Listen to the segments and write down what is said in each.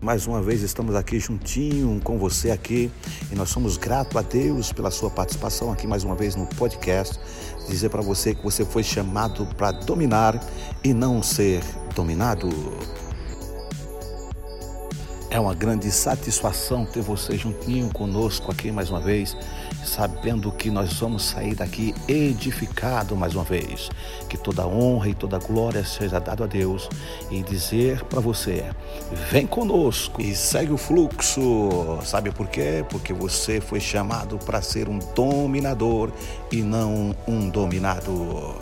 Mais uma vez estamos aqui juntinho com você aqui e nós somos gratos a Deus pela sua participação aqui mais uma vez no podcast. Dizer para você que você foi chamado para dominar e não ser dominado. É uma grande satisfação ter você juntinho conosco aqui mais uma vez, sabendo que nós vamos sair daqui edificado mais uma vez. Que toda honra e toda glória seja dado a Deus e dizer para você: vem conosco e segue o fluxo. Sabe por quê? Porque você foi chamado para ser um dominador e não um dominado.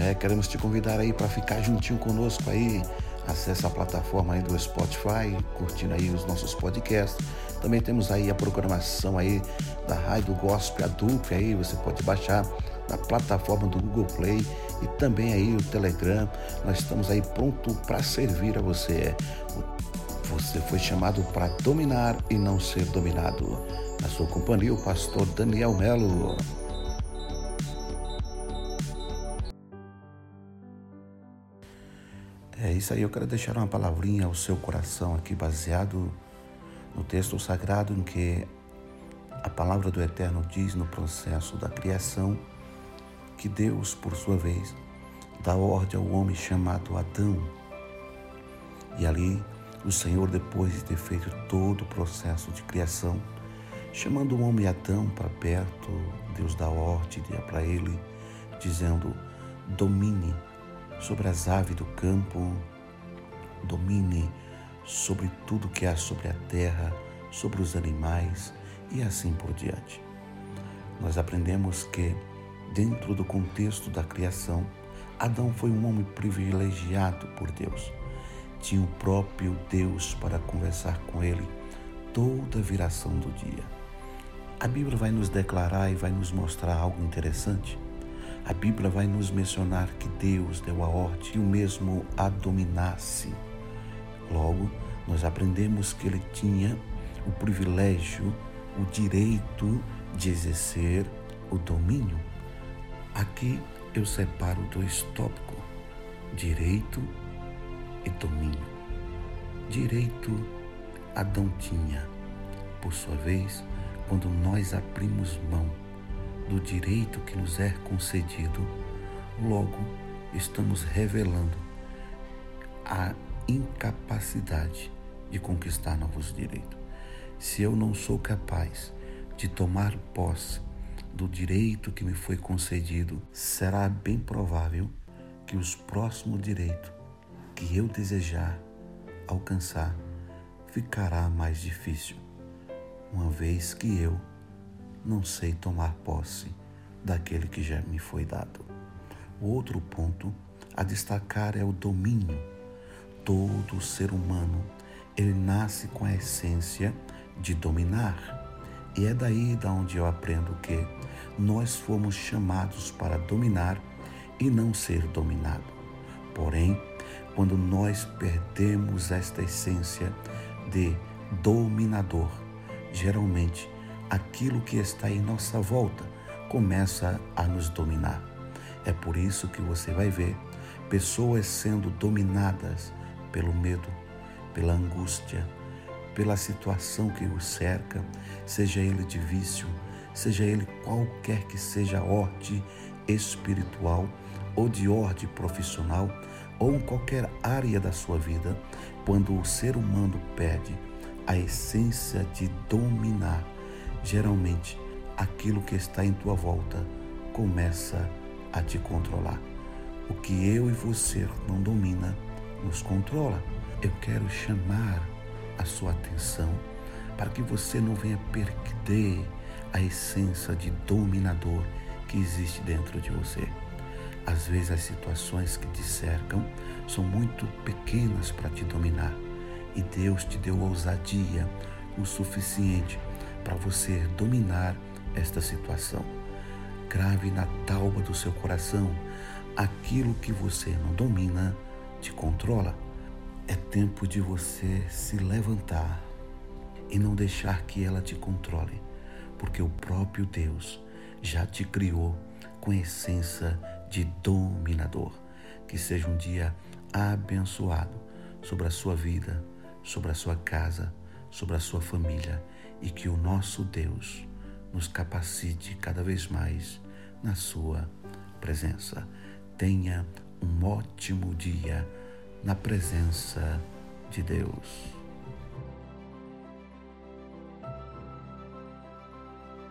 É, queremos te convidar aí para ficar juntinho conosco aí Acesse a plataforma aí do Spotify, curtindo aí os nossos podcasts. Também temos aí a programação aí da Rádio Gospel Adulto aí, você pode baixar na plataforma do Google Play e também aí o Telegram. Nós estamos aí pronto para servir a você. Você foi chamado para dominar e não ser dominado. Na sua companhia, o pastor Daniel Melo. É isso aí, eu quero deixar uma palavrinha ao seu coração aqui, baseado no texto sagrado em que a palavra do Eterno diz no processo da criação que Deus, por sua vez, dá ordem ao homem chamado Adão. E ali, o Senhor, depois de ter feito todo o processo de criação, chamando o homem Adão para perto, Deus dá ordem para ele, dizendo: domine sobre as aves do campo, domine sobre tudo que há sobre a terra, sobre os animais e assim por diante. Nós aprendemos que, dentro do contexto da criação, Adão foi um homem privilegiado por Deus. Tinha o próprio Deus para conversar com ele toda a viração do dia. A Bíblia vai nos declarar e vai nos mostrar algo interessante a Bíblia vai nos mencionar que Deus deu a ordem que o mesmo a dominasse. Logo, nós aprendemos que ele tinha o privilégio, o direito de exercer o domínio. Aqui eu separo dois tópicos: direito e domínio. Direito Adão tinha. Por sua vez, quando nós abrimos mão do direito que nos é concedido, logo estamos revelando a incapacidade de conquistar novos direitos. Se eu não sou capaz de tomar posse do direito que me foi concedido, será bem provável que os próximos direitos que eu desejar alcançar ficará mais difícil, uma vez que eu não sei tomar posse daquele que já me foi dado. O outro ponto a destacar é o domínio. Todo ser humano, ele nasce com a essência de dominar. E é daí da onde eu aprendo que nós fomos chamados para dominar e não ser dominado. Porém, quando nós perdemos esta essência de dominador, geralmente aquilo que está em nossa volta começa a nos dominar. É por isso que você vai ver pessoas sendo dominadas pelo medo, pela angústia, pela situação que os cerca, seja ele de vício, seja ele qualquer que seja a ordem espiritual ou de ordem profissional ou em qualquer área da sua vida, quando o ser humano perde a essência de dominar, geralmente aquilo que está em tua volta começa a te controlar. O que eu e você não domina nos controla. Eu quero chamar a sua atenção para que você não venha perder a essência de dominador que existe dentro de você. Às vezes as situações que te cercam são muito pequenas para te dominar e Deus te deu ousadia o suficiente para você dominar esta situação. Grave na tauba do seu coração aquilo que você não domina, te controla. É tempo de você se levantar e não deixar que ela te controle, porque o próprio Deus já te criou com essência de dominador. Que seja um dia abençoado sobre a sua vida, sobre a sua casa, sobre a sua família e que o nosso Deus nos capacite cada vez mais na sua presença. Tenha um ótimo dia na presença de Deus.